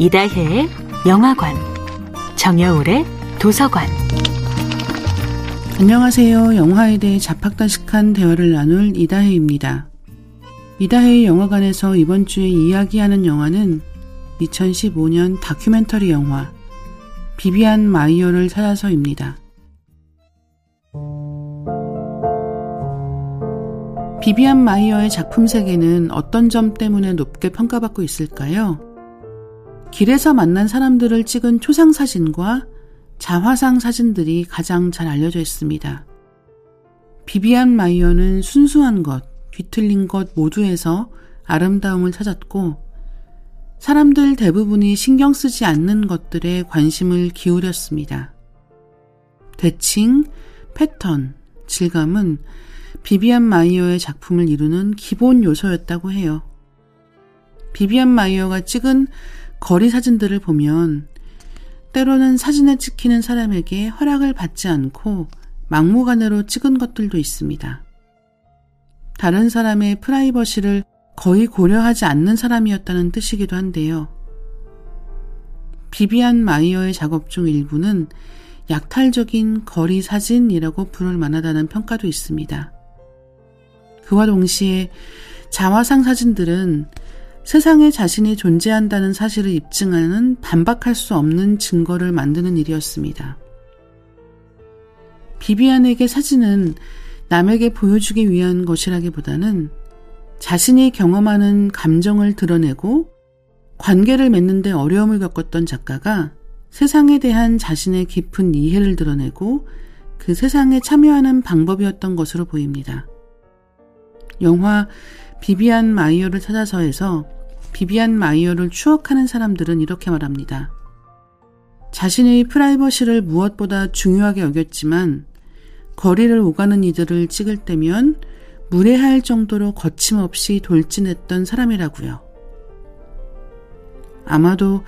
이다혜의 영화관, 정여울의 도서관. 안녕하세요. 영화에 대해 잡학다식한 대화를 나눌 이다혜입니다. 이다혜의 영화관에서 이번 주에 이야기하는 영화는 2015년 다큐멘터리 영화 비비안 마이어를 찾아서입니다. 비비안 마이어의 작품 세계는 어떤 점 때문에 높게 평가받고 있을까요? 길에서 만난 사람들을 찍은 초상 사진과 자화상 사진들이 가장 잘 알려져 있습니다. 비비안 마이어는 순수한 것, 뒤틀린 것 모두에서 아름다움을 찾았고, 사람들 대부분이 신경 쓰지 않는 것들에 관심을 기울였습니다. 대칭, 패턴, 질감은 비비안 마이어의 작품을 이루는 기본 요소였다고 해요. 비비안 마이어가 찍은 거리 사진들을 보면 때로는 사진에 찍히는 사람에게 허락을 받지 않고 막무가내로 찍은 것들도 있습니다. 다른 사람의 프라이버시를 거의 고려하지 않는 사람이었다는 뜻이기도 한데요. 비비안 마이어의 작업 중 일부는 약탈적인 거리 사진이라고 부를 만하다는 평가도 있습니다. 그와 동시에 자화상 사진들은 세상에 자신이 존재한다는 사실을 입증하는 반박할 수 없는 증거를 만드는 일이었습니다. 비비안에게 사진은 남에게 보여주기 위한 것이라기보다는 자신이 경험하는 감정을 드러내고 관계를 맺는데 어려움을 겪었던 작가가 세상에 대한 자신의 깊은 이해를 드러내고 그 세상에 참여하는 방법이었던 것으로 보입니다. 영화 비비안 마이어를 찾아서에서 비비안 마이어를 추억하는 사람들은 이렇게 말합니다. 자신의 프라이버시를 무엇보다 중요하게 여겼지만 거리를 오가는 이들을 찍을 때면 무례할 정도로 거침없이 돌진했던 사람이라고요. 아마도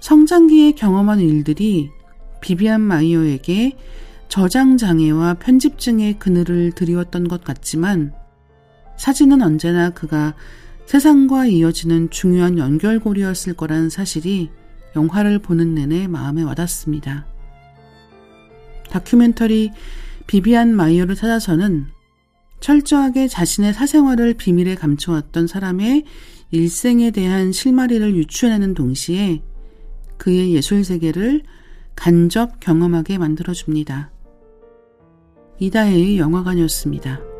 성장기에 경험한 일들이 비비안 마이어에게 저장 장애와 편집증의 그늘을 드리웠던 것 같지만 사진은 언제나 그가 세상과 이어지는 중요한 연결고리였을 거라는 사실이 영화를 보는 내내 마음에 와닿습니다. 다큐멘터리 비비안 마이어를 찾아서는 철저하게 자신의 사생활을 비밀에 감춰왔던 사람의 일생에 대한 실마리를 유추해내는 동시에 그의 예술 세계를 간접 경험하게 만들어줍니다. 이다혜의 영화관이었습니다.